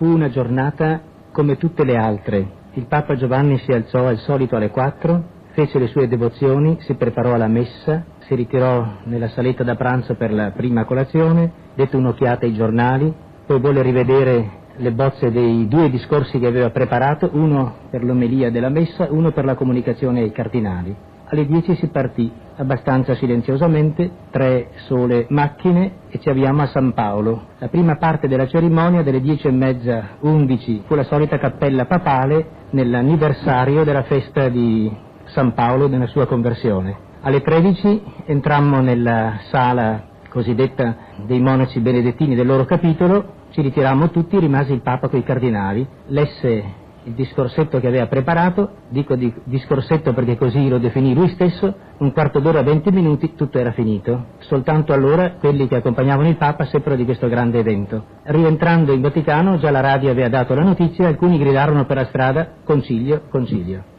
Fu una giornata come tutte le altre. Il Papa Giovanni si alzò al solito alle quattro, fece le sue devozioni, si preparò alla messa, si ritirò nella saletta da pranzo per la prima colazione, dette un'occhiata ai giornali, poi volle rivedere le bozze dei due discorsi che aveva preparato, uno per l'omelia della messa, uno per la comunicazione ai cardinali. Alle dieci si partì, abbastanza silenziosamente, tre sole macchine e ci avviamo a San Paolo. La prima parte della cerimonia delle dieci e mezza, undici, fu la solita cappella papale nell'anniversario della festa di San Paolo nella sua conversione. Alle tredici entrammo nella sala cosiddetta dei monaci benedettini del loro capitolo, ci ritirammo tutti, rimase il Papa con i cardinali, lesse il discorsetto che aveva preparato, dico di discorsetto perché così lo definì lui stesso, un quarto d'ora, venti minuti, tutto era finito. Soltanto allora quelli che accompagnavano il Papa seppero di questo grande evento. Rientrando in Vaticano già la radio aveva dato la notizia e alcuni gridarono per la strada concilio, concilio.